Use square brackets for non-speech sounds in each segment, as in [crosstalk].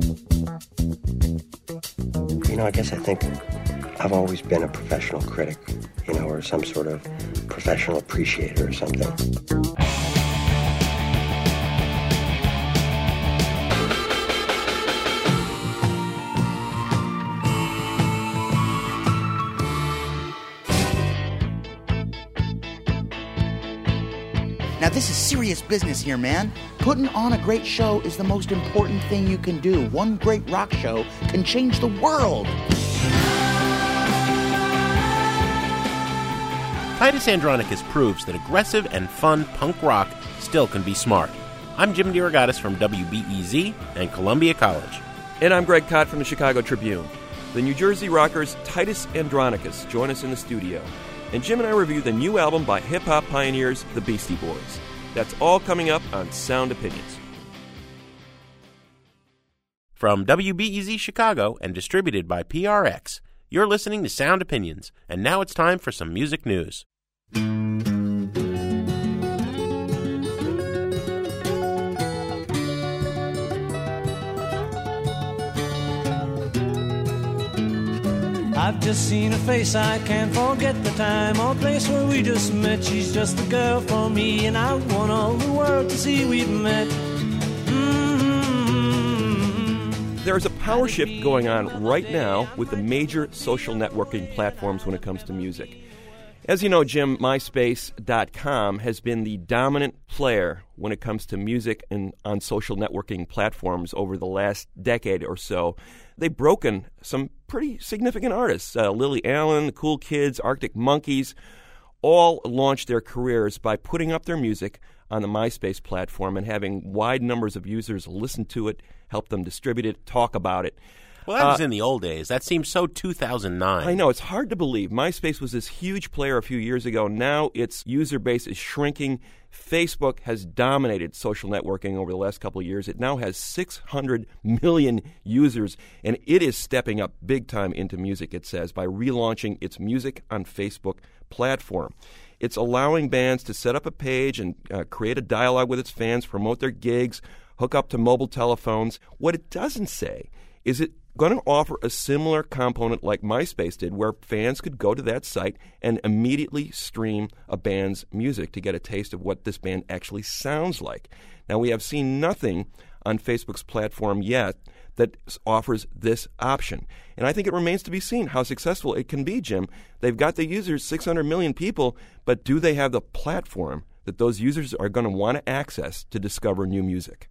You know, I guess I think I've always been a professional critic, you know, or some sort of professional appreciator or something. This is serious business here, man. Putting on a great show is the most important thing you can do. One great rock show can change the world. Titus Andronicus proves that aggressive and fun punk rock still can be smart. I'm Jim DeRogatis from WBEZ and Columbia College. And I'm Greg Kot from the Chicago Tribune. The New Jersey rockers Titus Andronicus join us in the studio. And Jim and I review the new album by hip hop pioneers, the Beastie Boys. That's all coming up on Sound Opinions. From WBEZ Chicago and distributed by PRX, you're listening to Sound Opinions, and now it's time for some music news. I've just seen her face, I can't forget the time or place where we just met. She's just the girl for me, and I want all the world to see we've met. Mm-hmm. There's a power shift going on right now with the major social networking platforms when it comes to music. As you know, Jim, MySpace.com has been the dominant player when it comes to music and on social networking platforms over the last decade or so. They've broken some pretty significant artists. Uh, Lily Allen, the Cool Kids, Arctic Monkeys, all launched their careers by putting up their music on the MySpace platform and having wide numbers of users listen to it, help them distribute it, talk about it. Well, that was uh, in the old days. That seems so 2009. I know. It's hard to believe. MySpace was this huge player a few years ago. Now its user base is shrinking. Facebook has dominated social networking over the last couple of years. It now has 600 million users, and it is stepping up big time into music, it says, by relaunching its Music on Facebook platform. It's allowing bands to set up a page and uh, create a dialogue with its fans, promote their gigs, hook up to mobile telephones. What it doesn't say is it going to offer a similar component like MySpace did, where fans could go to that site and immediately stream a band's music to get a taste of what this band actually sounds like. Now, we have seen nothing on Facebook's platform yet that offers this option. And I think it remains to be seen how successful it can be, Jim. They've got the users, 600 million people, but do they have the platform that those users are going to want to access to discover new music?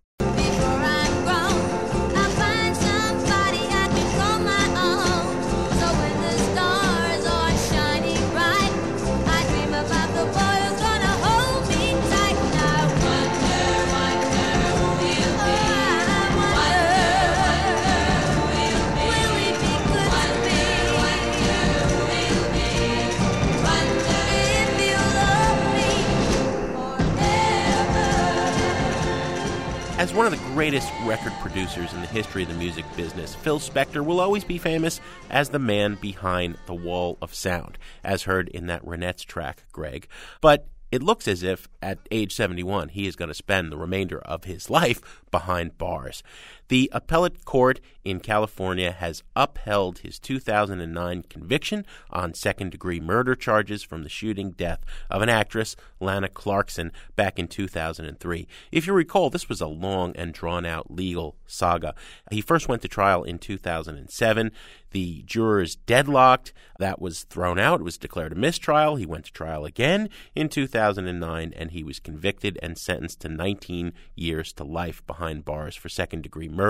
As one of the greatest record producers in the history of the music business, Phil Spector will always be famous as the man behind the wall of sound, as heard in that Ronettes track, Greg. But it looks as if at age 71 he is going to spend the remainder of his [laughs] life behind bars. The appellate court in California has upheld his 2009 conviction on second degree murder charges from the shooting death of an actress, Lana Clarkson, back in 2003. If you recall, this was a long and drawn out legal saga. He first went to trial in 2007. The jurors deadlocked. That was thrown out. It was declared a mistrial. He went to trial again in 2009, and he was convicted and sentenced to 19 years to life behind bars for second degree murder.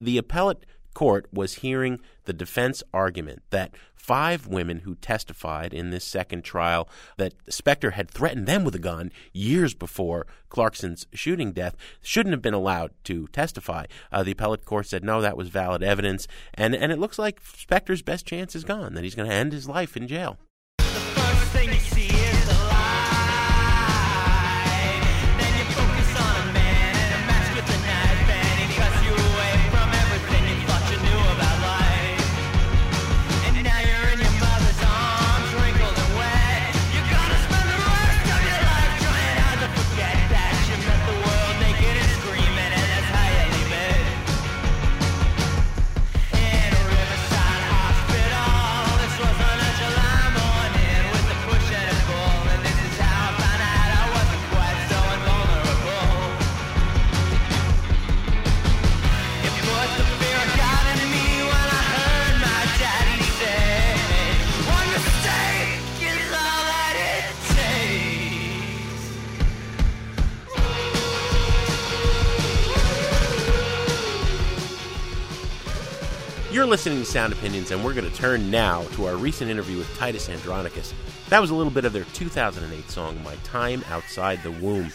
The appellate court was hearing the defense argument that five women who testified in this second trial that Spector had threatened them with a gun years before Clarkson's shooting death shouldn't have been allowed to testify. Uh, the appellate court said no, that was valid evidence, and and it looks like Spector's best chance is gone. That he's going to end his life in jail. You're listening to Sound Opinions, and we're going to turn now to our recent interview with Titus Andronicus. That was a little bit of their 2008 song, My Time Outside the Womb.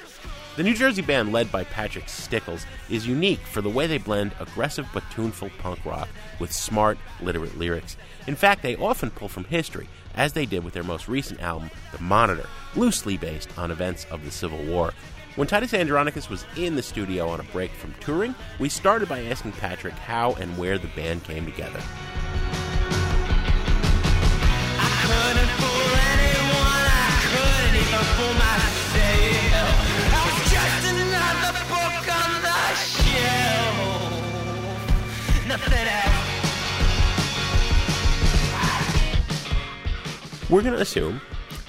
The New Jersey band, led by Patrick Stickles, is unique for the way they blend aggressive but tuneful punk rock with smart, literate lyrics. In fact, they often pull from history, as they did with their most recent album, The Monitor, loosely based on events of the Civil War. When Titus Andronicus was in the studio on a break from touring, we started by asking Patrick how and where the band came together. We're going to assume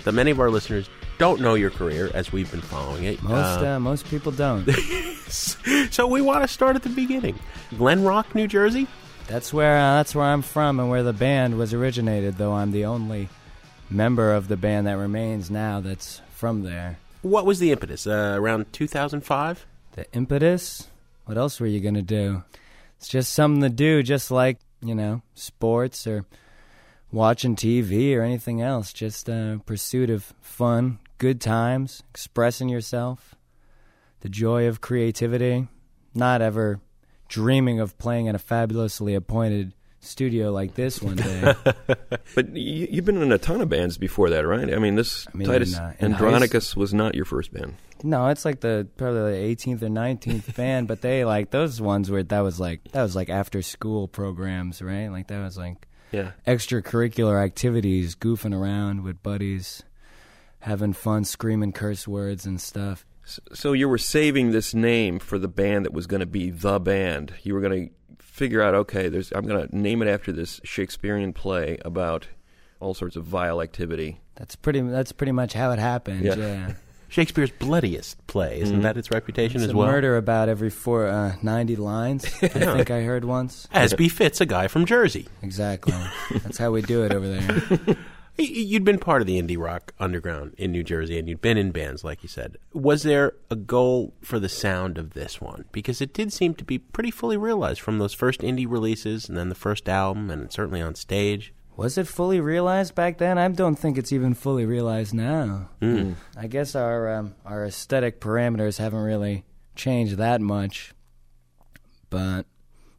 that many of our listeners don't know your career as we've been following it. Most Uh, uh, most people don't. [laughs] so we want to start at the beginning. Glen Rock, New Jersey? that's where uh, that's where I'm from and where the band was originated. Though I'm the only member of the band that remains now that's from there. What was the impetus? Uh, around 2005? The impetus. What else were you gonna do? It's just something to do, just like you know, sports or watching TV or anything else. Just a pursuit of fun, good times, expressing yourself, the joy of creativity. Not ever dreaming of playing in a fabulously appointed studio like this one day. [laughs] But you, you've been in a ton of bands before that, right? I mean, this I mean, Titus in, uh, in Andronicus was not your first band. no, it's like the probably the 18th or 19th [laughs] band, but they like those ones where that was like that was like after school programs, right? Like that was like Yeah. extracurricular activities, goofing around with buddies, having fun, screaming curse words and stuff. So you were saving this name for the band that was going to be the band. You were going to figure out, okay, there's I'm going to name it after this Shakespearean play about all sorts of vile activity. That's pretty. That's pretty much how it happened. Yeah. Yeah, [laughs] Shakespeare's bloodiest play. Isn't that its reputation it's as a well? murder about every four uh, ninety lines. [laughs] I think I heard once. As befits a guy from Jersey. Exactly. [laughs] That's how we do it over there. Y- You'd been part of the indie rock underground in New Jersey, and you'd been in bands, like you said. Was there a goal for the sound of this one? Because it did seem to be pretty fully realized from those first indie releases, and then the first album, and certainly on stage. Was it fully realized back then? I don't think it's even fully realized now. Mm. I guess our um, our aesthetic parameters haven't really changed that much, but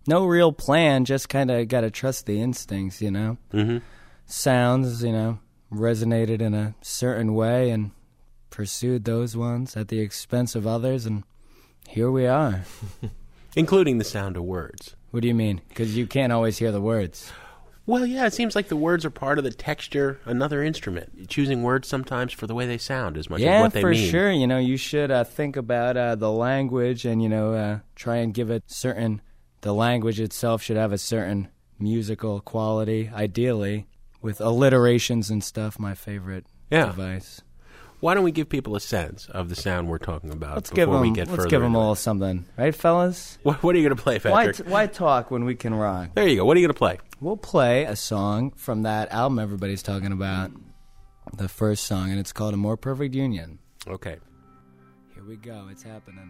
no real plan. Just kind of got to trust the instincts, you know. Mhm. Sounds, you know, resonated in a certain way and pursued those ones at the expense of others, and here we are. [laughs] Including the sound of words. What do you mean? Because you can't always hear the words. Well, yeah, it seems like the words are part of the texture, another instrument. Choosing words sometimes for the way they sound as much yeah, as what they mean. Yeah, for sure. You know, you should uh, think about uh, the language and you know uh, try and give it certain. The language itself should have a certain musical quality, ideally, with alliterations and stuff. My favorite Yeah. device. Why don't we give people a sense of the sound we're talking about Let's before give them. we get let's further give them all something, right, fellas? What, what are you going to play, Why, t- why talk when we can rock? there you go. What are you going to play? We'll play a song from that album everybody's talking about, the first song, and it's called "A More Perfect Union." Okay. Here we go. It's happening.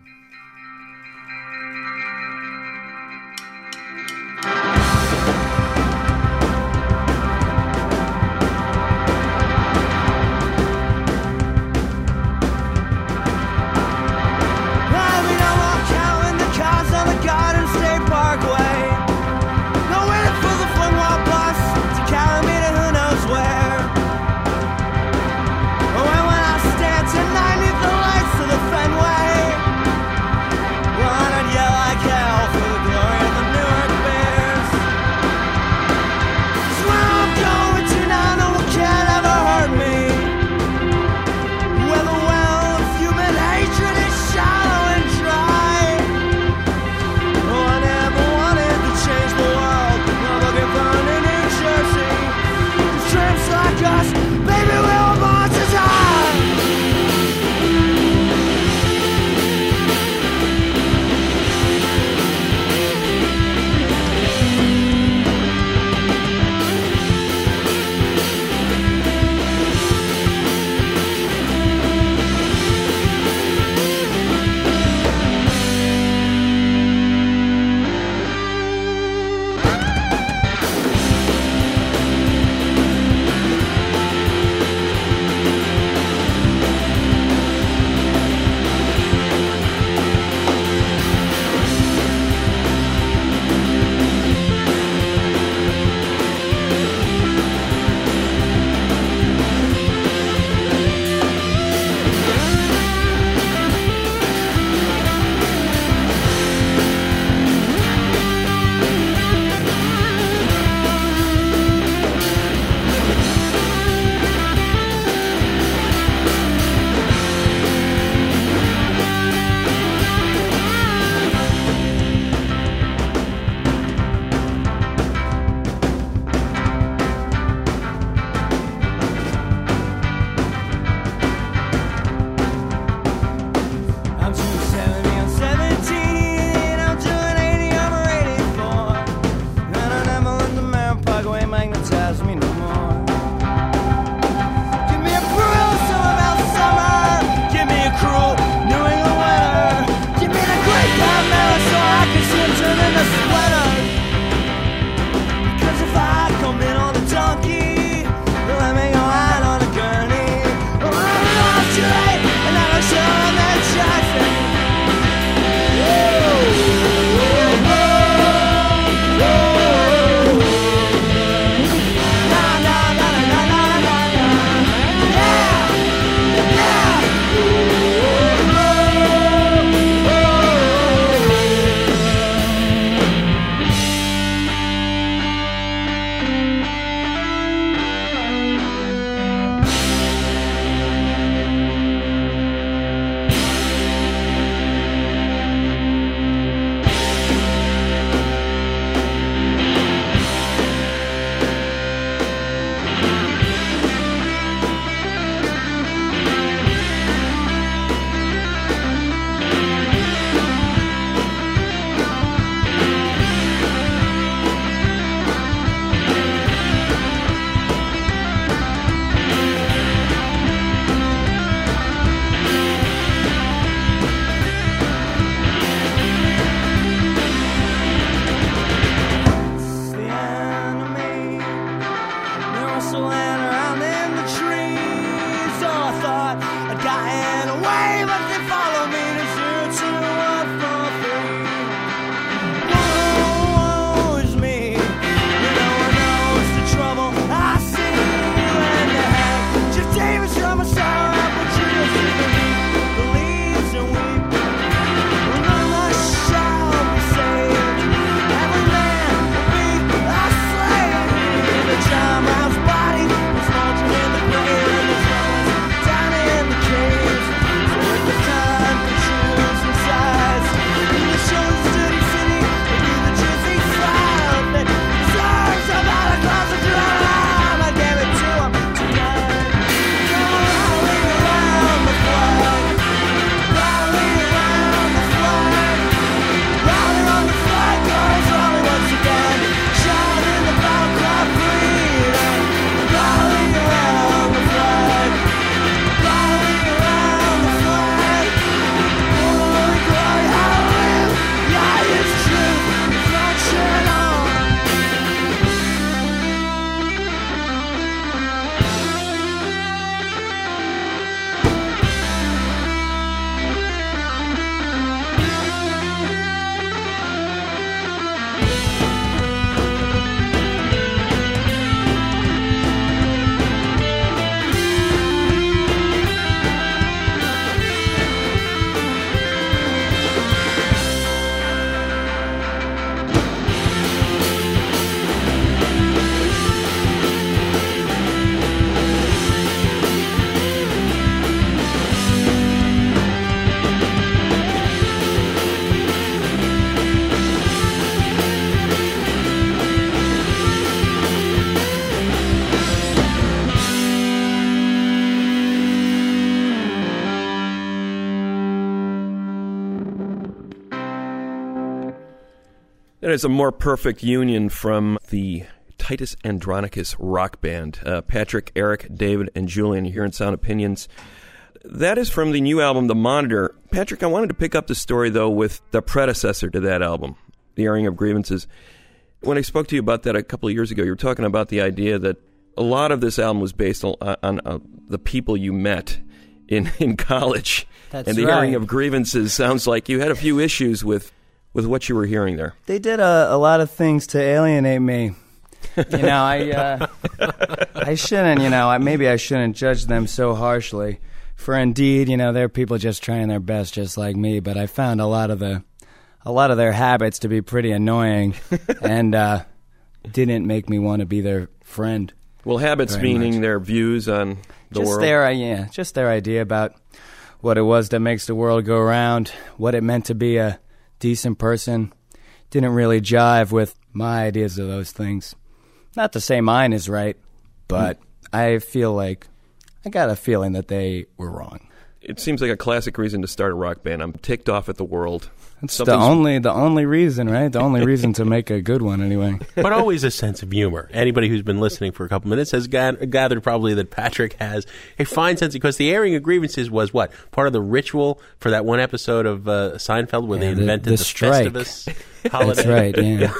Is a more perfect union from the Titus Andronicus rock band. Uh, Patrick, Eric, David, and Julian here in Sound Opinions. That is from the new album, The Monitor. Patrick, I wanted to pick up the story, though, with the predecessor to that album, The Airing of Grievances. When I spoke to you about that a couple of years ago, you were talking about the idea that a lot of this album was based on, on uh, the people you met in, [laughs] in college. That's and the right. airing of grievances sounds like you had a few issues with, with what you were hearing there. They did a, a lot of things to alienate me. You know, I uh, [laughs] I shouldn't. You know, I, maybe I shouldn't judge them so harshly. For indeed, you know, they're people just trying their best, just like me. But I found a lot of the a lot of their habits to be pretty annoying, [laughs] and uh, didn't make me want to be their friend. Well, habits meaning much. their views on the just world. their uh, yeah, just their idea about what it was that makes the world go round, what it meant to be a decent person, didn't really jive with my ideas of those things. Not to say mine is right, but I feel like I got a feeling that they were wrong. It seems like a classic reason to start a rock band. I'm ticked off at the world. It's the only the only reason, right? The only reason to make a good one, anyway. [laughs] but always a sense of humor. Anybody who's been listening for a couple minutes has ga- gathered probably that Patrick has a fine sense because the airing of grievances was what part of the ritual for that one episode of uh, Seinfeld where Yeah, they the- invented the the, strike. Festivus [laughs] [laughs] holiday. That's right. Yeah.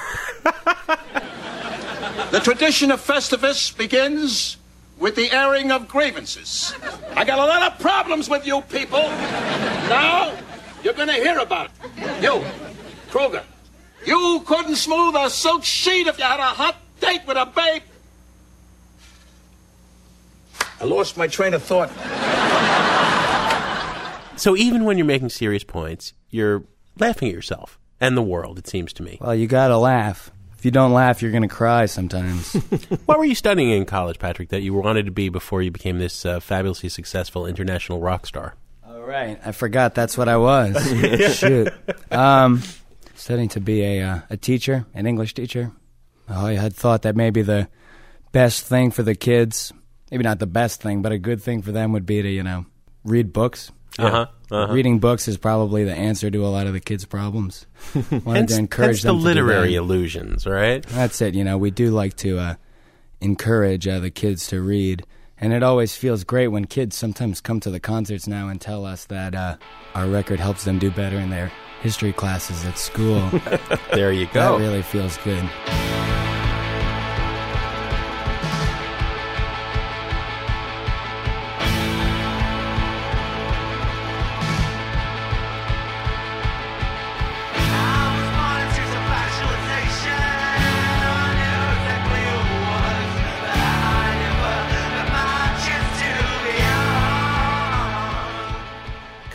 The tradition of Festivus begins with the airing of grievances. I got a lot of problems with you people. Now, you're going to hear about it. You, Kruger, you couldn't smooth a silk sheet if you had a hot date with a babe. I lost my train of thought. So even when you're making serious points, you're laughing at yourself and the world. It seems to me. Well, you gotta laugh. If you don't laugh, you're gonna cry sometimes. [laughs] What were you studying in college, Patrick, that you wanted to be before you became this uh, fabulously successful international rock star? All right, I forgot that's what I was. [laughs] [laughs] Shoot, um, studying to be a uh, a teacher, an English teacher. Oh, I had thought that maybe the best thing for the kids, maybe not the best thing, but a good thing for them would be to you know read books. Uh-huh, uh-huh. Reading books is probably the answer to a lot of the kids' problems. [laughs] Wanted Hence, to encourage hence the them to literary that. illusions, right? That's it. You know, we do like to uh, encourage uh, the kids to read. And it always feels great when kids sometimes come to the concerts now and tell us that uh, our record helps them do better in their history classes at school. [laughs] There you go. That really feels good.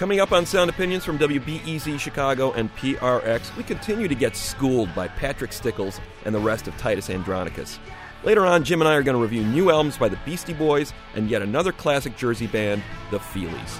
Coming up on Sound Opinions from WBEZ Chicago and PRX, we continue to get schooled by Patrick Stickles and the rest of Titus Andronicus. Later on, Jim and I are going to review new albums by the Beastie Boys and yet another classic Jersey band, the Feelies.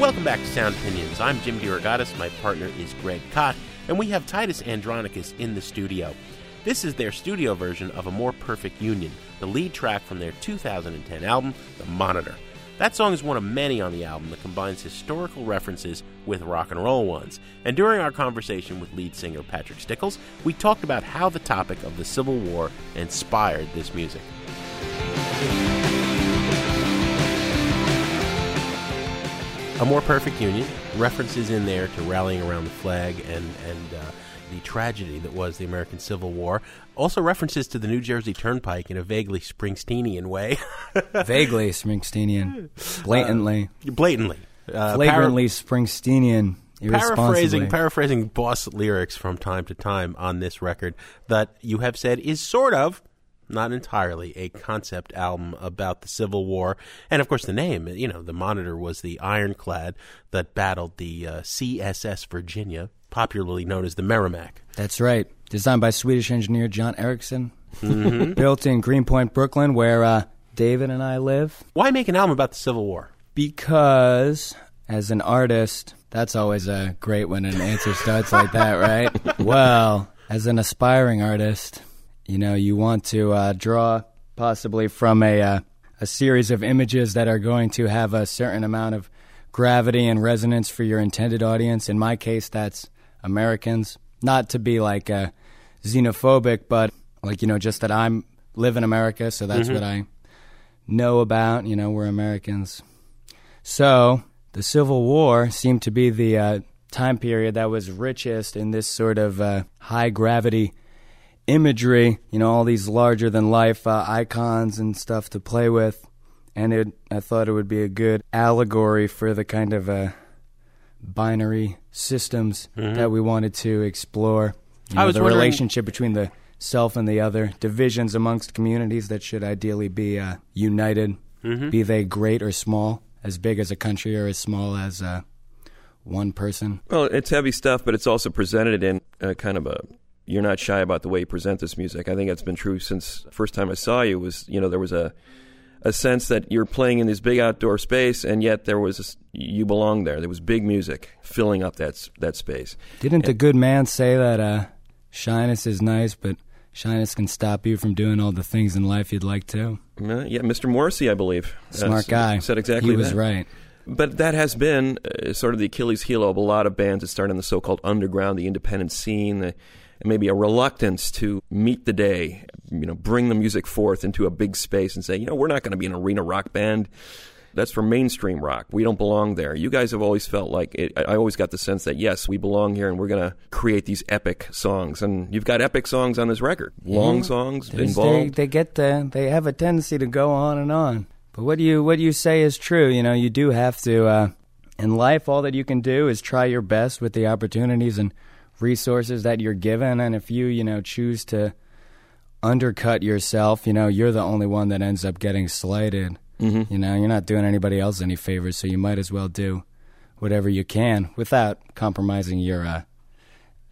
Welcome back to Sound Opinions. I'm Jim DeRogatis. My partner is Greg Kot, and we have Titus Andronicus in the studio. This is their studio version of A More Perfect Union, the lead track from their 2010 album, The Monitor. That song is one of many on the album that combines historical references with rock and roll ones. And during our conversation with lead singer Patrick Stickles, we talked about how the topic of the Civil War inspired this music. A More Perfect Union, references in there to rallying around the flag and, and uh, the tragedy that was the American Civil War. Also references to the New Jersey Turnpike in a vaguely Springsteenian way. [laughs] Vaguely Springsteenian, blatantly, Blatantly. Uh, flagrantly Springsteenian, paraphrasing paraphrasing boss lyrics from time to time on this record that you have said is sort of not entirely a concept album about the Civil War and of course the name you know the monitor was the ironclad that battled the uh, CSS Virginia popularly known as the Merrimack That's right. Designed by Swedish engineer John Ericsson. Mm-hmm. [laughs] Built in Greenpoint, Brooklyn, where uh, David and I live. why make an album about the Civil War Because as an artist, that's always a great when an answer starts like that, right? [laughs] Well, as an aspiring artist, you know, you want to uh, draw possibly from a uh, a series of images that are going to have a certain amount of gravity and resonance for your intended audience. In my case, that's Americans. Not to be like uh, xenophobic, but like you know, just that I'm live in America, so that's what I know about. You know, we're Americans. So the Civil War seemed to be the uh, time period that was richest in this sort of uh, high gravity imagery. You know, all these larger than life uh, icons and stuff to play with, and it. I thought it would be a good allegory for the kind of uh, binary systems that we wanted to explore. You I was the wondering- relationship between the self and the other, divisions amongst communities that should ideally be uh, united, be they great or small, as big as a country or as small as uh, one person. Well, it's heavy stuff, but it's also presented in uh, kind of a. You're not shy about the way you present this music. I think that's been true since the first time I saw you. Was you know there was a a sense that you're playing in this big outdoor space, and yet there was a you belong there. There was big music filling up that that space. Didn't the good man say that uh, shyness is nice, but shyness can stop you from doing all the things in life you'd like to? Uh, yeah, Mr. Morrissey, I believe, uh, Smart s- guy. said exactly He was that. right. But that has been uh, sort of the Achilles heel of a lot of bands that start in the so-called underground, the independent scene, uh, and maybe a reluctance to meet the day, you know, bring the music forth into a big space and say, you know, we're not going to be an arena rock band. That's for mainstream rock. We don't belong there. You guys have always felt like it, I always got the sense that yes, we belong here, and we're going to create these epic songs. And you've got epic songs on this record, long songs There's- involved. They, they get the, they have a tendency to go on and on. But what you what you say is true. You know, you do have to. Uh, in life, all that you can do is try your best with the opportunities and resources that you're given. And if you you know choose to undercut yourself, you know, you're the only one that ends up getting slighted. Mm-hmm. You know, you're not doing anybody else any favors, so you might as well do whatever you can without compromising your uh,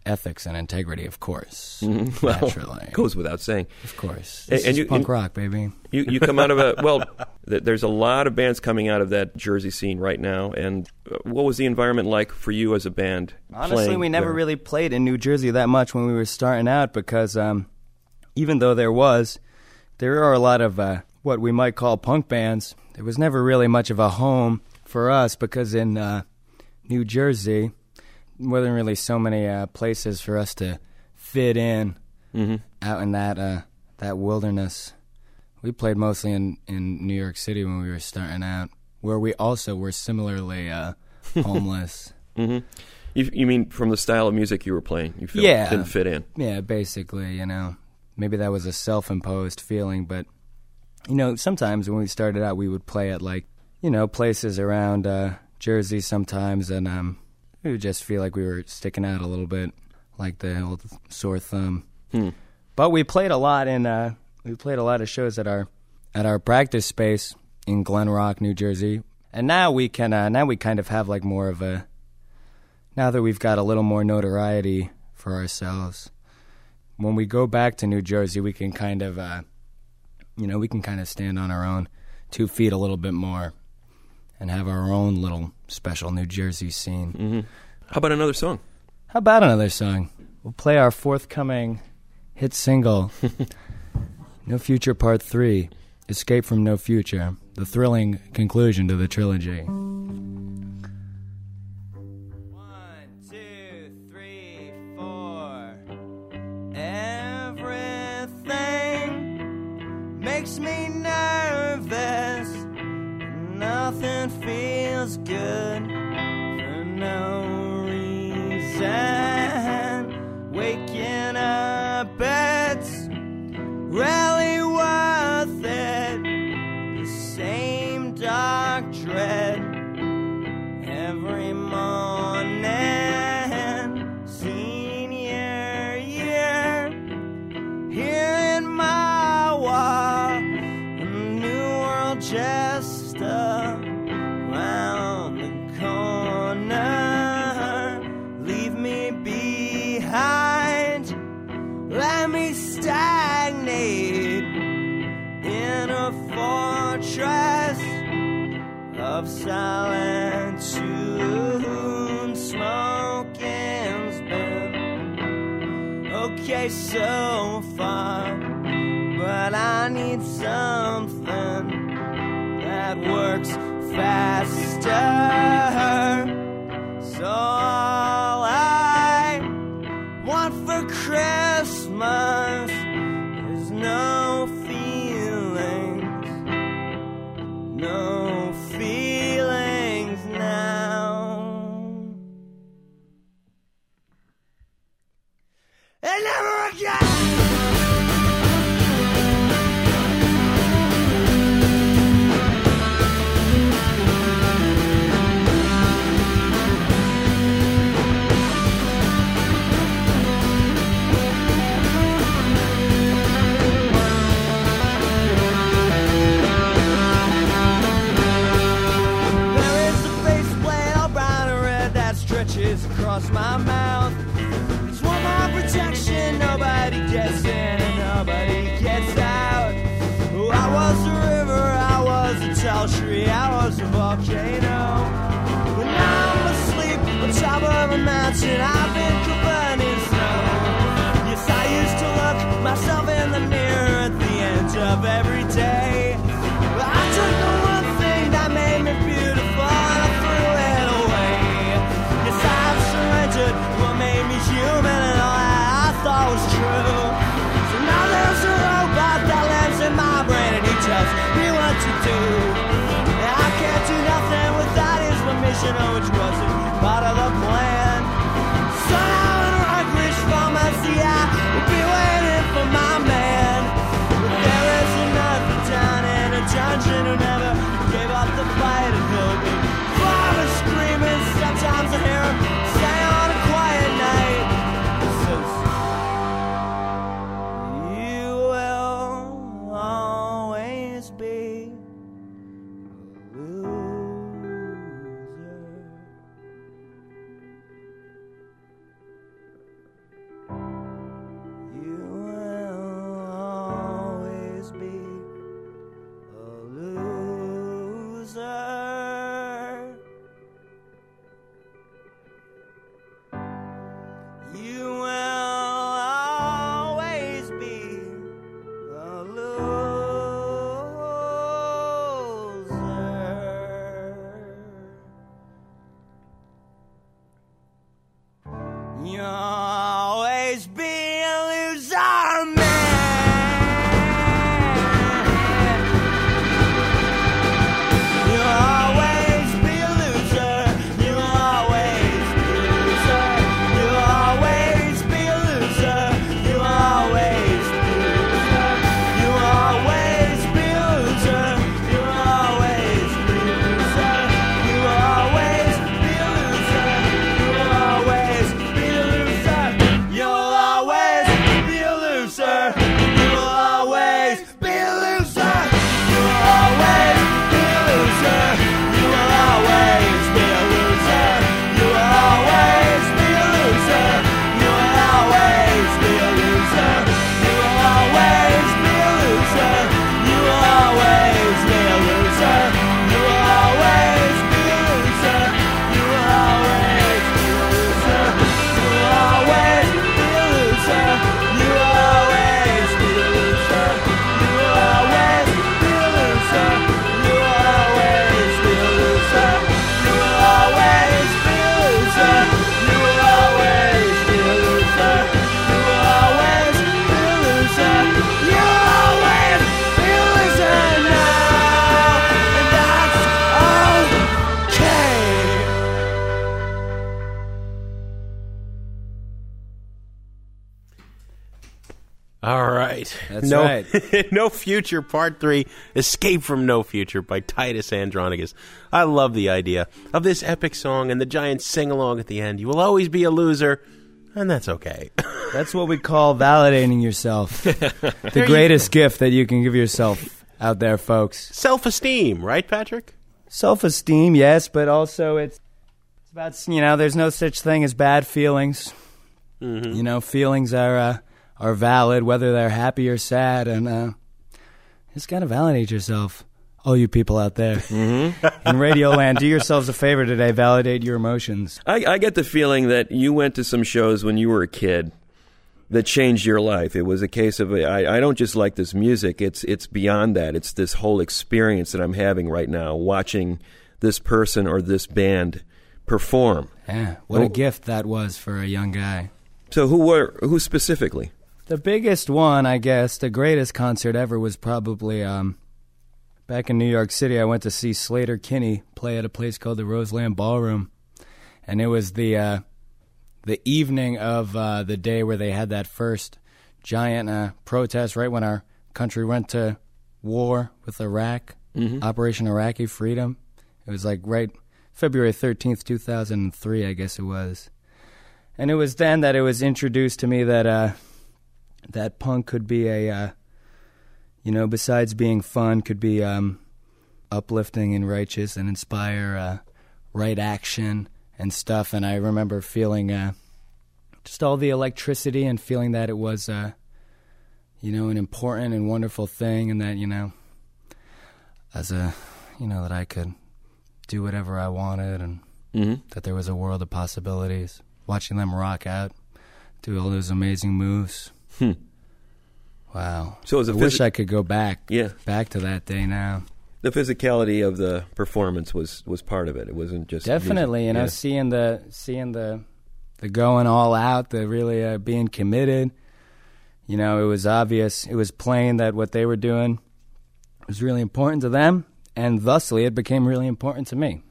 ethics and integrity, of course. Mm-hmm. [laughs] Well, Naturally. goes without saying. Of course. And- This and is you- punk and- rock, baby. You you come out of a well. [laughs] th- There's a lot of bands coming out of that Jersey scene right now. And uh, what was the environment like for you as a band? Honestly, we never there? really played in New Jersey that much when we were starting out because um, even though there was, there are a lot of uh, what we might call punk bands. There was never really much of a home for us because in uh, New Jersey, there wasn't really so many uh, places for us to fit in out in that uh, that wilderness. We played mostly in, in New York City when we were starting out, where we also were similarly uh, [laughs] homeless. You, you mean from the style of music you were playing? You felt Yeah. didn't fit in. Yeah, basically, you know. Maybe that was a self imposed feeling, but, you know, sometimes when we started out, we would play at, like, you know, places around uh, Jersey sometimes, and um, we would just feel like we were sticking out a little bit, like the old sore thumb. But we played a lot in, uh, we played a lot of shows at our, at our practice space in Glen Rock, New Jersey, and now we can uh, now we kind of have like more of a now that we've got a little more notoriety for ourselves. When we go back to New Jersey, we can kind of uh, you know we can kind of stand on our own two feet a little bit more and have our own little special New Jersey scene. How about another song? How about another song? We'll play our forthcoming hit single, [laughs] No Future Part 3, Escape from No Future, the thrilling conclusion to the trilogy. One, two, three, four. Everything makes me nervous. Nothing feels good for no reason. Waking up, it's so far, but I need something that works faster. All right. That's no, right. [laughs] no Future Part 3 Escape from No Future by Titus Andronicus. I love the idea of this epic song and the giant sing along at the end. You will always be a loser, and that's okay. [laughs] That's what we call validating yourself. [laughs] the you greatest gift that you can give yourself out there, folks. Self esteem, right, Patrick? Self esteem, yes, but also it's it's about you know, there's no such thing as bad feelings. You know, feelings are uh, are valid whether they're happy or sad, and uh, just gotta validate yourself. All you people out there in Radio Land, do yourselves a favor today. Validate your emotions. I, I get the feeling that you went to some shows when you were a kid that changed your life. It was a case of I, I don't just like this music. It's it's beyond that. It's this whole experience that I'm having right now, watching this person or this band perform. Yeah, what Oh. a gift that was for a young guy. So who were who specifically? The biggest one, I guess, the greatest concert ever was probably um, back in New York City. I went to see Sleater-Kinney play at a place called the Roseland Ballroom, and it was the uh, the evening of uh, the day where they had that first giant uh, protest right when our country went to war with Iraq, Operation Iraqi Freedom. It was like right February thirteenth, two thousand and three, I guess it was. And it was then that it was introduced to me that uh, that punk could be a, uh, you know, besides being fun, could be um, uplifting and righteous and inspire uh, right action and stuff. And I remember feeling uh, just all the electricity and feeling that it was, uh, you know, an important and wonderful thing, and that you know, as a, you know, that I could do whatever I wanted, and that there was a world of possibilities. Watching them rock out, do all those amazing moves. Wow. So it was a I wish I could go back. Yeah. Back to that day now. The physicality of the performance was was part of it. It wasn't just Definitely, music. you know, Yeah. seeing the seeing the the going all out, the really uh, being committed. You know, it was obvious, it was plain that what they were doing was really important to them, and thusly, it became really important to me.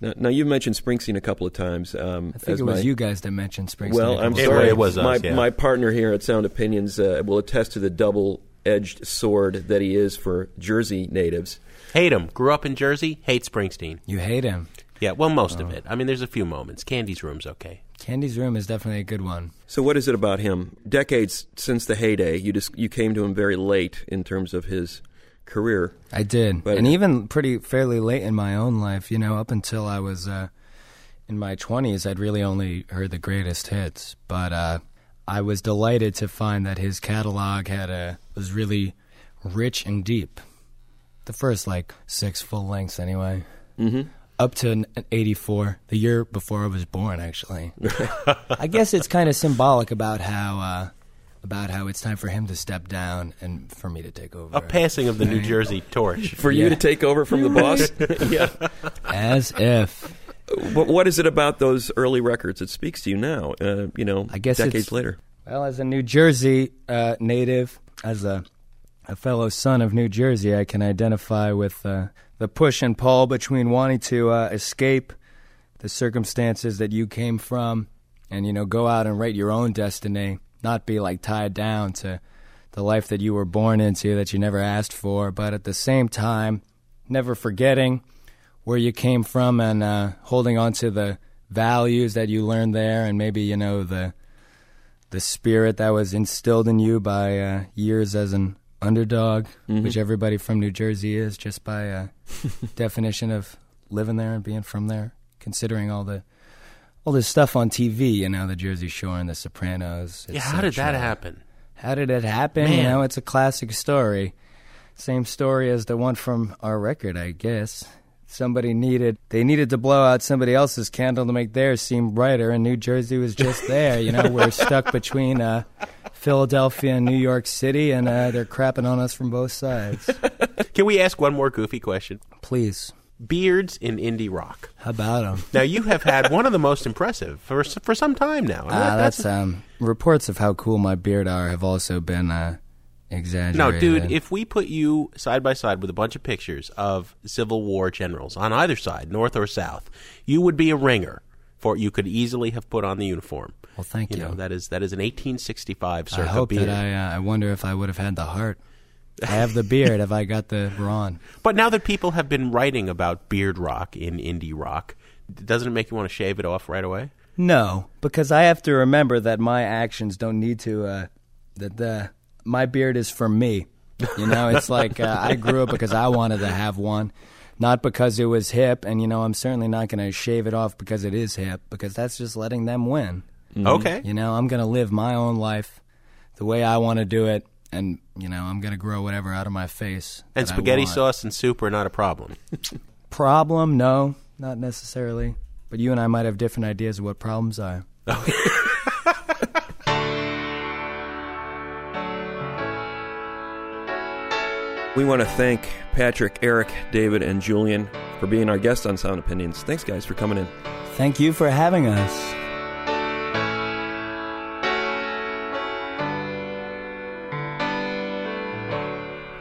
Now, now you mentioned Springsteen a couple of times. Um, I think it was my- you guys that mentioned Springsteen. Well, I'm sorry. it was us, my yeah. my partner here at Sound Opinions uh, will attest to the double-edged sword that he is for Jersey natives. Hate him. Grew up in Jersey. Hate Springsteen. You hate him. Yeah, well, most Oh. of it. I mean, there's a few moments. Candy's Room's okay. Candy's Room is definitely a good one. So, what is it about him? Decades since the heyday, you just you came to him very late in terms of his career. I did, But- and even pretty fairly late in my own life. You know, up until I was uh, in my twenties, I'd really only heard the greatest hits. But uh, I was delighted to find that his catalog had a was really rich and deep. The first like six full lengths, anyway. Mm-hmm. Up to n- '84, the year before I was born, actually. [laughs] I guess it's kind of symbolic about how uh, about how it's time for him to step down and for me to take over. A passing of the New Jersey torch. For you Yeah. to take over from the boss. [laughs] yeah. As if. But what is it about those early records that speaks to you now? Uh, you know, I guess decades it's- later. Well, as a New Jersey uh, native, as a, a fellow son of New Jersey, I can identify with uh, the push and pull between wanting to uh, escape the circumstances that you came from and, you know, go out and write your own destiny, not be like tied down to the life that you were born into that you never asked for, but at the same time, never forgetting where you came from and uh, holding on to the values that you learned there and maybe, you know, the the spirit that was instilled in you by uh, years as an underdog, which everybody from New Jersey is, just by uh, [laughs] definition of living there and being from there. Considering all the all this stuff on TV, you know, the Jersey Shore and the Sopranos. Yeah, how did that happen? How did it happen? You know, it's a classic story. Same story as the one from our record, I guess. Somebody needed they needed to blow out somebody else's candle to make theirs seem brighter, and New Jersey was just [laughs] there. You know, we're stuck between uh, Philadelphia and New York City, and uh, they're crapping on us from both sides. [laughs] Can we ask one more goofy question? Please, Beards in indie rock. how about them? Now you have had one of the most impressive for for some time now. Mean, Uh, that- that's um, reports of how cool my beard are have also been uh, exaggerated. No, dude, if we put you side by side with a bunch of pictures of Civil War generals on either side, North or South, you would be a ringer for you could easily have put on the uniform. Well, thank you. know that is that is an 1865 I hope beard. that I. Uh, I wonder if I would have had the heart. I have the beard. have I got the brawn? [laughs] But now that people have been writing about beard rock in indie rock, doesn't it make you want to shave it off right away? No, because I have to remember that my actions don't need to. Uh, that the my beard is for me. You know, it's like uh, I grew up because I wanted to have one, not because it was hip. And you know, I'm certainly not going to shave it off because it is hip, because that's just letting them win. Okay. You know, I'm going to live my own life the way I want to do it, and you know, I'm going to grow whatever out of my face. And spaghetti sauce and soup are not a problem. [laughs] Problem? No, not necessarily. But you and I might have different ideas of what problems are. We want to thank Patrick, Eric, David, and Julian for being our guests on Sound Opinions. Thanks, guys, for coming in. Thank you for having us.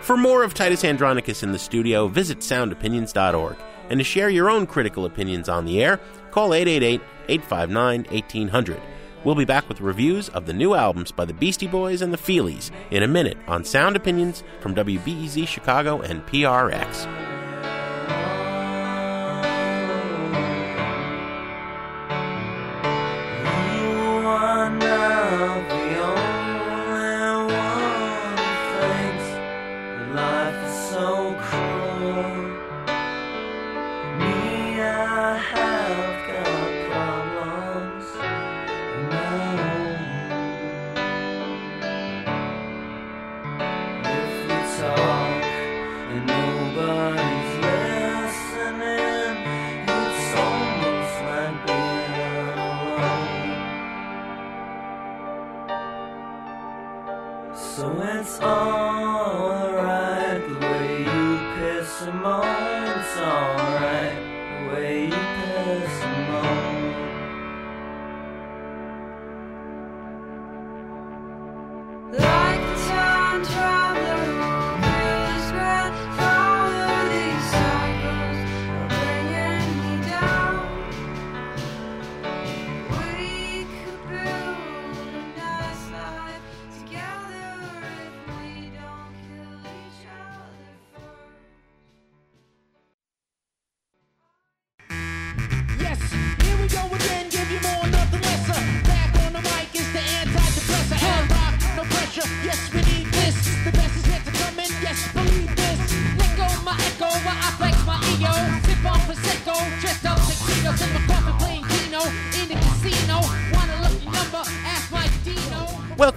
For more of Titus Andronicus in the studio, visit soundopinions.org. And to share your own critical opinions on the air, call 888 859 1800. We'll be back with reviews of the new albums by the Beastie Boys and the Feelies in a minute on Sound Opinions from WBEZ Chicago and PRX.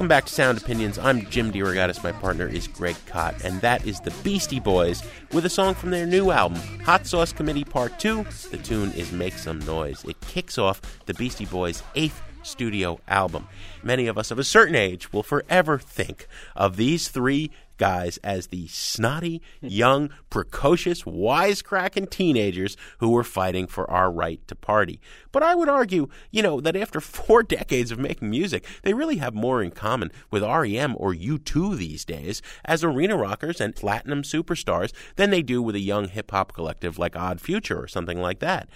Welcome back to Sound Opinions. I'm Jim DeRogatis. My partner is Greg Kot, and that is the Beastie Boys with a song from their new album, Hot Sauce Committee Part 2. The tune is Make Some Noise. It kicks off the Beastie Boys' eighth studio album. Many of us of a certain age will forever think of these three guys as the snotty, young, precocious, wisecracking teenagers who were fighting for our right to party. But I would argue, you know, that after [laughs] four decades of making music, they really have more in common with REM or U2 these days as arena rockers and platinum superstars than they do with a young hip hop collective like Odd Future or something like that.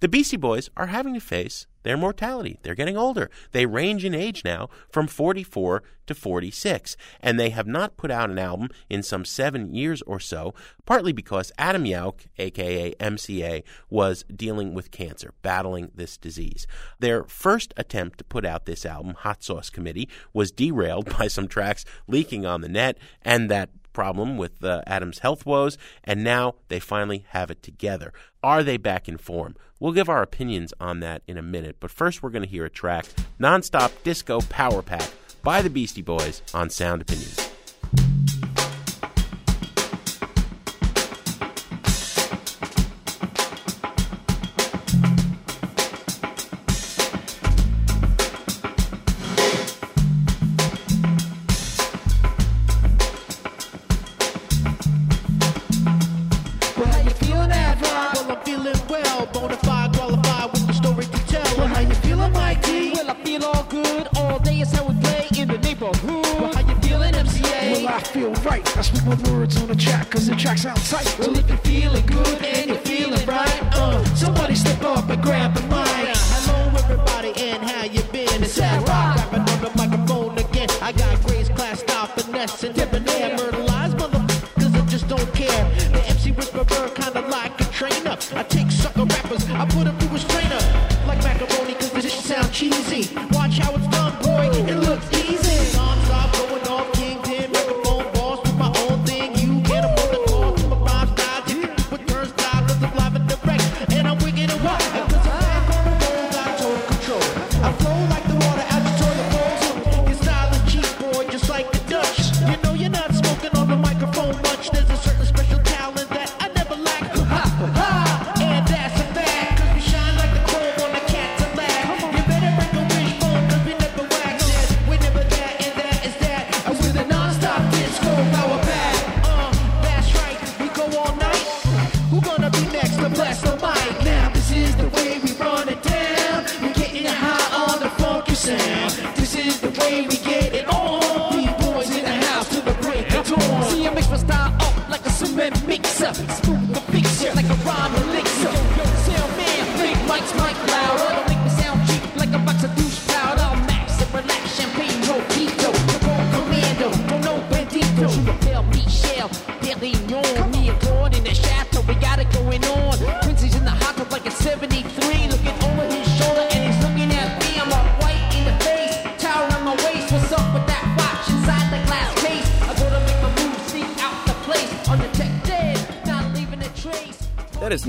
The Beastie Boys are having to face their mortality. They're getting older. They range in age now from 44 to 46, and they have not put out an album in some seven years or so, partly because Adam Yauch, aka MCA, was dealing with cancer, battling this disease. Their first attempt to put out this album, Hot Sauce Committee, was derailed [laughs] by some tracks leaking on the net and that problem with uh, Adam's health woes, and now they finally have it together. Are they back in form? We'll give our opinions on that in a minute, but first we're going to hear a track, Nonstop Disco Power Pack by the Beastie Boys on Sound Opinions.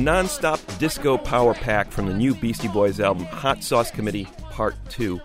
Nonstop Disco Power Pack from the new Beastie Boys album, Hot Sauce Committee Part 2.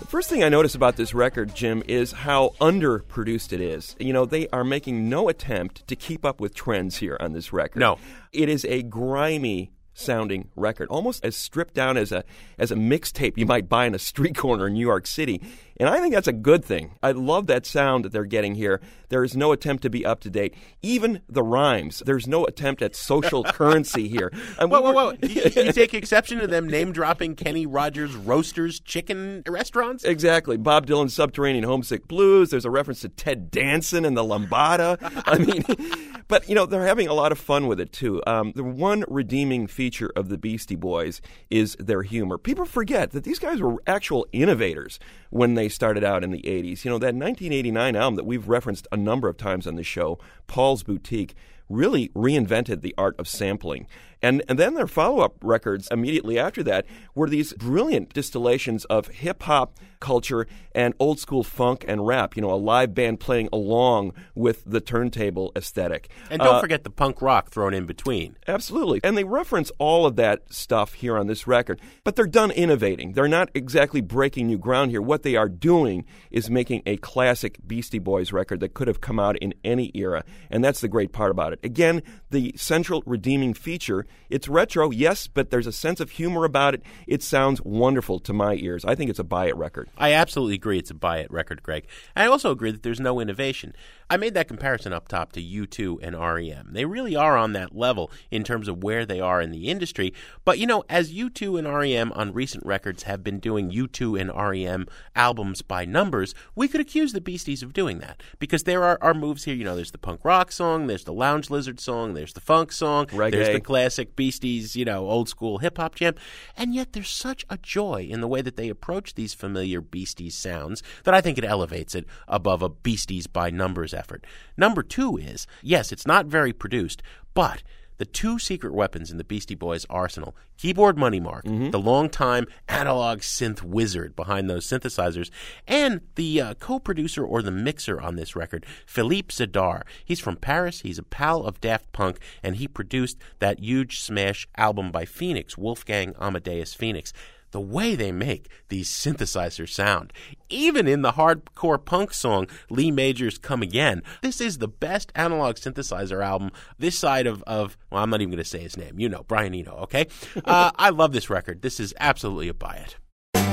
The first thing I notice about this record, Jim, is how underproduced it is. You know, they are making no attempt to keep up with trends here on this record. No. It is a grimy sounding record, almost as stripped down as a as a mixtape you might buy in a street corner in New York City. And I think that's a good thing. I love that sound that they're getting here. There is no attempt to be up to date. Even the rhymes, there's no attempt at social [laughs] currency here. And Whoa, we whoa, were- whoa! You, you take exception to them name dropping Kenny Rogers Roasters chicken restaurants? Exactly. Bob Dylan's Subterranean Homesick Blues. There's a reference to Ted Danson and the Lambada. I mean, [laughs] but, you know, they're having a lot of fun with it, too. Um, the one redeeming feature of the Beastie Boys is their humor. People forget that these guys were actual innovators when they started out in the 80s. You know, that 1989 album that we've referenced a number of times on the show, Paul's Boutique, really reinvented the art of sampling. And, and then their follow up records immediately after that were these brilliant distillations of hip hop culture and old school funk and rap. You know, a live band playing along with the turntable aesthetic. And don't Uh, forget the punk rock thrown in between. Absolutely. And they reference all of that stuff here on this record. But they're done innovating. They're not exactly breaking new ground here. What they are doing is making a classic Beastie Boys record that could have come out in any era. And that's the great part about it. Again, the central redeeming feature it's retro, yes, but there's a sense of humor about it. It sounds wonderful to my ears. I think it's a buy it record. I absolutely agree it's a buy it record, Greg. I also agree that there's no innovation. I made that comparison up top to U2 and REM. They really are on that level in terms of where they are in the industry. But, you know, as U2 and REM on recent records have been doing U2 and REM albums by numbers, we could accuse the Beasties of doing that because there are, are moves here. You know, there's the punk rock song, there's the lounge lizard song, there's the funk song, there's the classic Beasties, you know, old school hip hop jam. And yet there's such a joy in the way that they approach these familiar Beasties sounds that I think it elevates it above a Beasties by numbers effort. Number two is yes, it's not very produced, but the two secret weapons in the Beastie Boys arsenal keyboard money mark, the longtime analog synth wizard behind those synthesizers, and the uh, co producer or the mixer on this record, Philippe Zdar. He's from Paris, he's a pal of Daft Punk, and he produced that huge smash album by Phoenix, Wolfgang Amadeus Phoenix the way they make these synthesizers sound. Even in the hardcore punk song Lee Major's Come Again, this is the best analog synthesizer album this side of, of well, I'm not even going to say his name. You know, Brian Eno, okay? [laughs] Uh, I love this record. This is absolutely a buy it.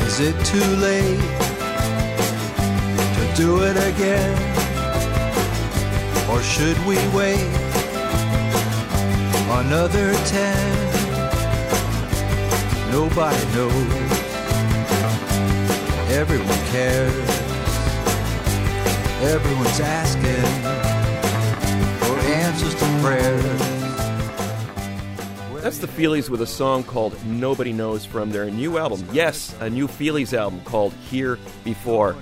Is it too late to do it again? Or should we wait another ten? Nobody knows. Everyone cares. Everyone's asking for answers to prayers. That's the Feelies with a song called Nobody Knows from their new album. Yes, a new Feelies album called Here Before.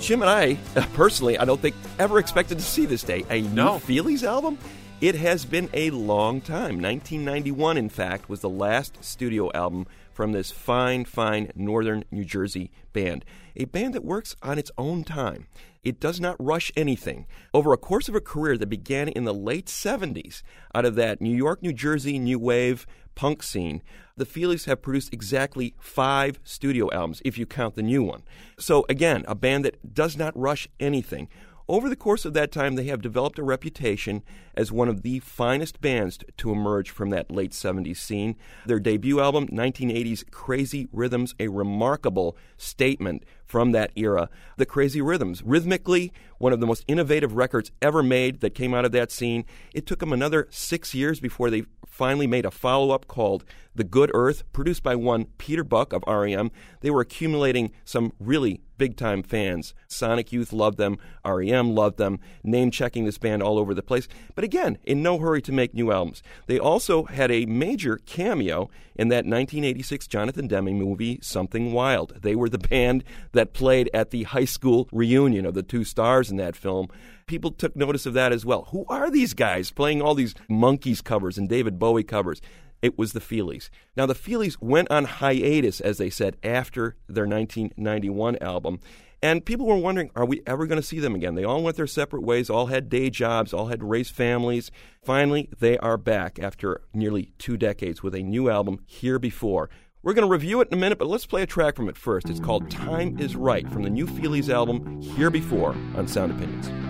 Jim and I, [laughs] personally, I don't think ever expected to see this day. A No. new Feelies album? It has been a long time. 1991, in fact, was the last studio album from this fine, fine northern New Jersey band. A band that works on its own time. It does not rush anything. Over a course of a career that began in the late 70s, out of that New York, New Jersey new wave punk scene, the Feelies have produced exactly five studio albums, if you count the new one. So, again, a band that does not rush anything. Over the course of that time, they have developed a reputation as one of the finest bands to emerge from that late 70s scene. Their debut album, 1980's Crazy Rhythms, a remarkable statement from that era. The Crazy Rhythms, rhythmically, one of the most innovative records ever made that came out of that scene. It took them another six years before they finally made a follow up called The Good Earth, produced by one Peter Buck of REM. They were accumulating some really big time fans. Sonic Youth loved them, REM loved them, name checking this band all over the place. But again, in no hurry to make new albums. They also had a major cameo in that 1986 Jonathan Demme movie, Something Wild. They were the band that played at the high school reunion of the two stars in that film. People took notice of that as well. Who are these guys playing all these Monkees covers and David Bowie covers? It was the Feelies. Now, the Feelies went on hiatus, as they said, after their 1991 album. And people were wondering, are we ever going to see them again? They all went their separate ways, all had day jobs, all had raised families. Finally, they are back after nearly two decades with a new album, Here Before. We're going to review it in a minute, but let's play a track from it first. It's called Time is Right from the new Feelies album, Here Before, on Sound Opinions.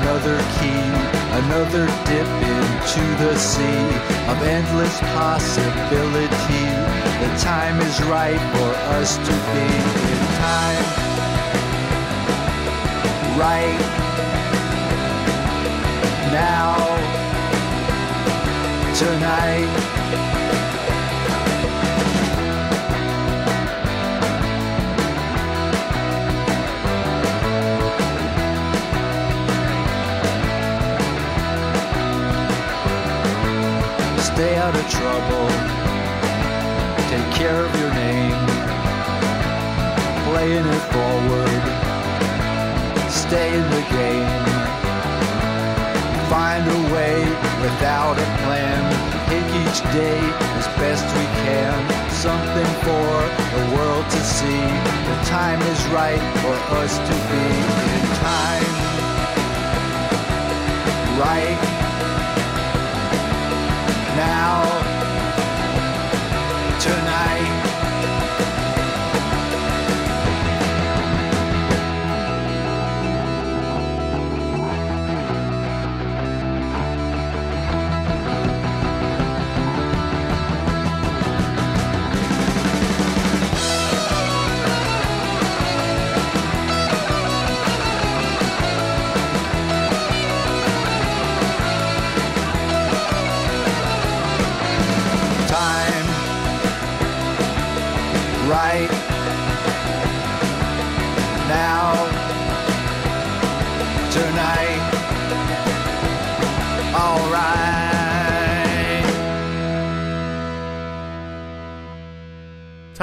Another key, another dip into the sea of endless possibility. The time is right for us to be in time. Right now, tonight. Stay out of trouble. Take care of your name. Playing it forward. Stay in the game find a way without a plan. Take each day as best we can. Something for the world to see. The time is right for us to be in time. Right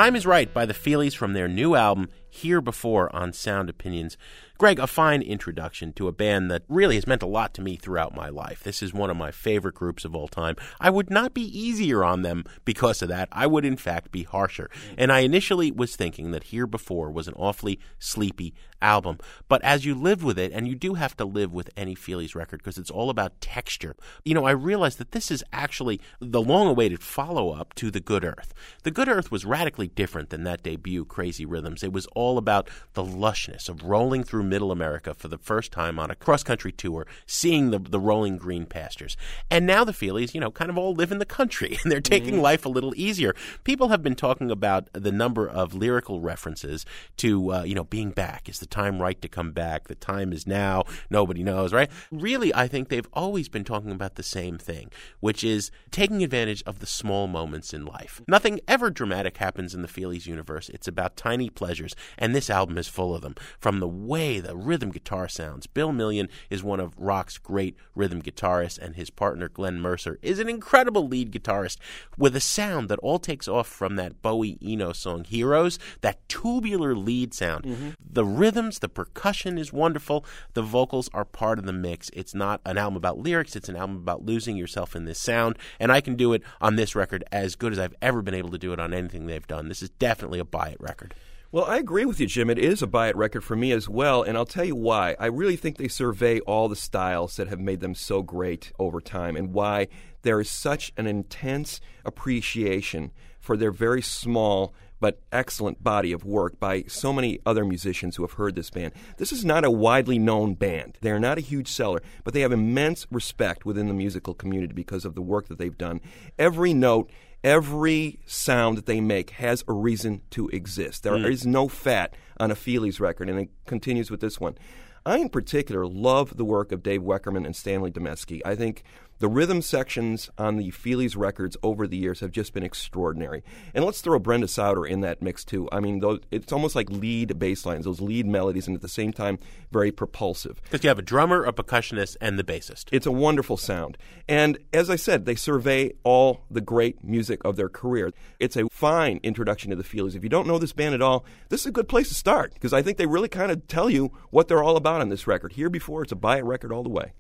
Time is Right by the Feelies from their new album, Here Before, on Sound Opinions. Greg, a fine introduction to a band that really has meant a lot to me throughout my life. This is one of my favorite groups of all time. I would not be easier on them because of that. I would, in fact, be harsher. Mm. And I initially was thinking that Here Before was an awfully sleepy album. But as you live with it, and you do have to live with any Feelies record because it's all about texture, you know, I realized that this is actually the long awaited follow up to The Good Earth. The Good Earth was radically different than that debut, Crazy Rhythms. It was all about the lushness of rolling through middle America for the first time on a cross country tour, seeing the, the rolling green pastures. And now the Feelies, you know, kind of all live in the country [laughs] and they're taking life a little easier. People have been talking about the number of lyrical references to, uh, you know, being back. Is the time right to come back? The time is now. Nobody knows, right? Really, I think they've always been talking about the same thing, which is taking advantage of the small moments in life. Nothing ever dramatic happens in the Feelies universe. It's about tiny pleasures, and this album is full of them. From the way the rhythm guitar sounds, Bill Million is one of rock's great rhythm guitarists, and his partner Glenn Mercer is an incredible lead guitarist with a sound that all takes off from that Bowie Eno song Heroes, that tubular lead sound. Mm-hmm. The rhythms, the percussion is wonderful. The vocals are part of the mix. It's not an album about lyrics, it's an album about losing yourself in this sound, and I can do it on this record as good as I've ever been able to do it on anything they've done. This is definitely a buy it record. Well, I agree with you, Jim. It is a buy it record for me as well, and I'll tell you why. I really think they survey all the styles that have made them so great over time and why there is such an intense appreciation for their very small but excellent body of work by so many other musicians who have heard this band. This is not a widely known band. They are not a huge seller, but they have immense respect within the musical community because of the work that they've done. Every note Every sound that they make has a reason to exist. There mm. is no fat on a Feelies record, and it continues with this one. I, in particular, love the work of Dave Weckerman and Stanley Demeski. I think the rhythm sections on the Feelies records over the years have just been extraordinary. And let's throw Brenda Sauter in that mix, too. I mean, those, it's almost like lead bass lines, those lead melodies, and at the same time, very propulsive. Because you have a drummer, a percussionist, and the bassist. It's a wonderful sound. And as I said, they survey all the great music of their career. It's a fine introduction to the Feelies. If you don't know this band at all, this is a good place to start because I think they really kind of tell you what they're all about on this record. Here before, it's a buy it record all the way.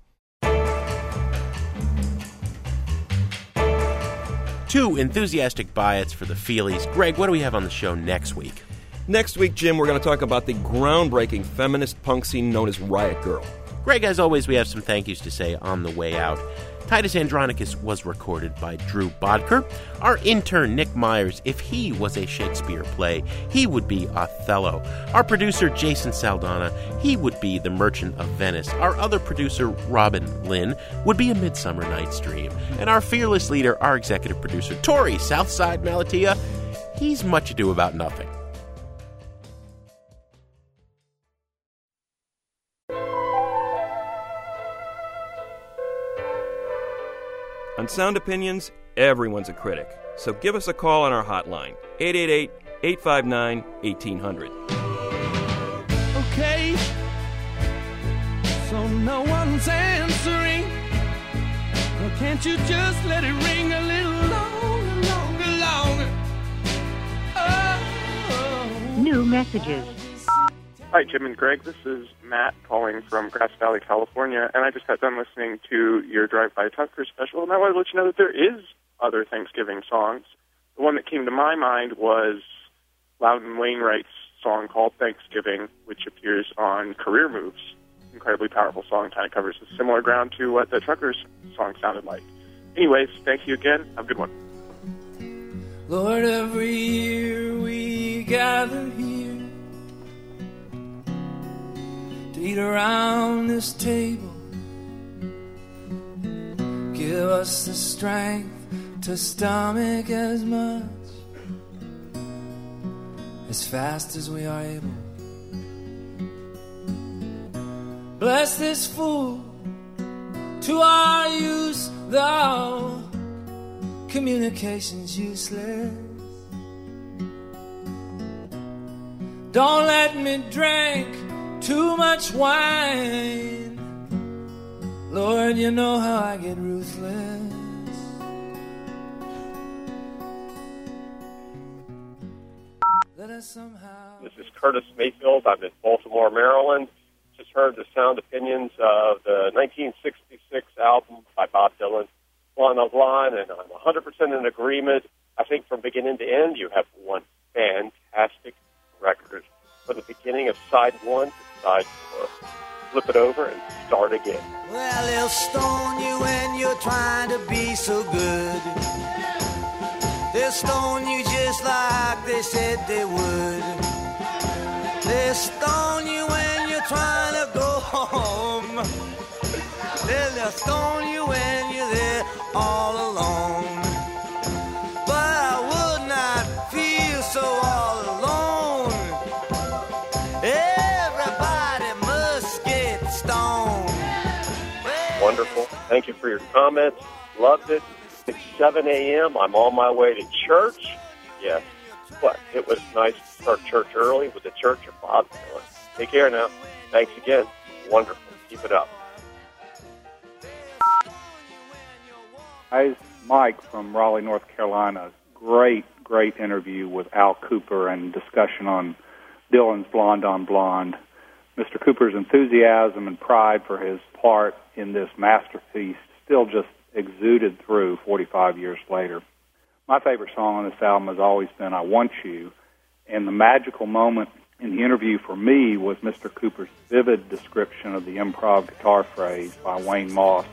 Two enthusiastic buy-its for the Feelies. Greg, what do we have on the show next week? Next week, Jim, we're going to talk about the groundbreaking feminist punk scene known as Riot Grrrl. Greg, as always, we have some thank yous to say on the way out. Titus Andronicus was recorded by Drew Bodker. Our intern, Nick Myers, if he was a Shakespeare play, he would be Othello. Our producer, Jason Saldanha, he would be The Merchant of Venice. Our other producer, Robin Linn, would be A Midsummer Night's Dream. And our fearless leader, our executive producer, Torey Southside Malatia, he's much ado about nothing. On Sound Opinions, everyone's a critic. So give us a call on our hotline, 888 859 1800. Okay, so no one's answering. Well, can't you just let it ring a little longer, longer, longer? Oh. New messages. Hi, Jim and Greg. This is Matt calling from Grass Valley, California, and I just got done listening to your Drive-By Truckers special, and I wanted to let you know that there is other Thanksgiving songs. The one that came to my mind was Loudon Wainwright's song called Thanksgiving, which appears on Career Moves. Incredibly powerful song, kind of covers a similar ground to what the Truckers song sounded like. Anyways, thank you again. Have a good one. Lord, every year we gather here eat around this table. Give us the strength to stomach as much as fast as we are able. Bless this food to our use, though communication's useless. Don't let me drink too much wine. Lord, you know how I get ruthless. This is Curtis Mayfield. I'm in Baltimore, Maryland. Just heard the sound opinions of the 1966 album by Bob Dylan, Line of Line, and I'm 100% in agreement. I think from beginning to end, you have one fantastic record. From the beginning of side one to side four. Flip it over and start again. Well, they'll stone you when you're trying to be so good. They'll stone you just like they said they would. They'll stone you when you're trying to go home. They'll stone you when you're there all alone. But I would not feel so all alone. Thank you for your comments. Loved it. It's 7 a.m. I'm on my way to church. Yes. What? It was nice to start church early with the Church of Bob Dylan. Take care now. Thanks again. Wonderful. Keep it up. Hi, Mike from Raleigh, North Carolina. Great, great interview with Al Kooper and discussion on Dylan's Blonde on Blonde. Mr. Kooper's enthusiasm and pride for his part in this masterpiece still just exuded through 45 years later. My favorite song on this album has always been I Want You, and the magical moment in the interview for me was Mr. Kooper's vivid description of the improv guitar phrase by Wayne Moss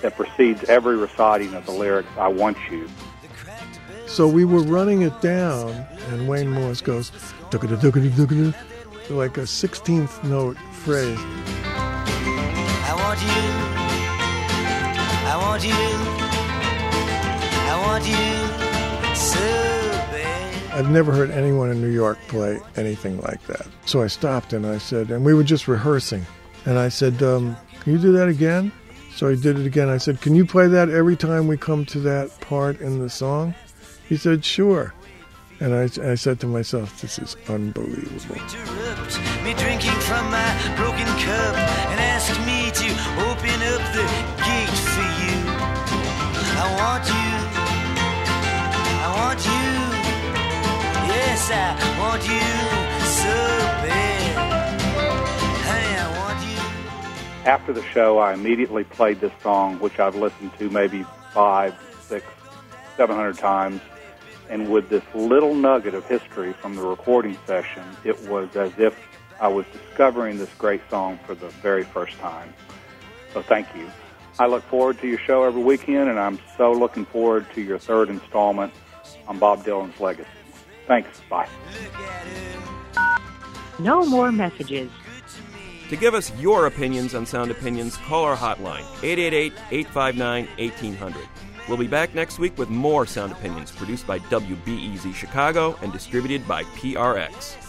that precedes every reciting of the lyrics I Want You. So we were running it down, and Wayne Moss goes, like a 16th note phrase. Want you. I want you so bad. I've never heard anyone in New York play anything like that. So I stopped and I said, and we were just rehearsing. And I said, um, Can you do that again? So he did it again. I said, Can you play that every time we come to that part in the song? He said, Sure. And I, I said to myself, This is unbelievable. I want you. I want you. Yes, I want you so bad. I want you. After the show, I immediately played this song, which I've listened to maybe five, six, seven hundred times. And with this little nugget of history from the recording session, it was as if I was discovering this great song for the very first time. So thank you. I look forward to your show every weekend, and I'm so looking forward to your third installment on Bob Dylan's legacy. Thanks. Bye. No more messages. To give us your opinions on Sound Opinions, call our hotline, 888 859 1800. We'll be back next week with more Sound Opinions produced by WBEZ Chicago and distributed by PRX.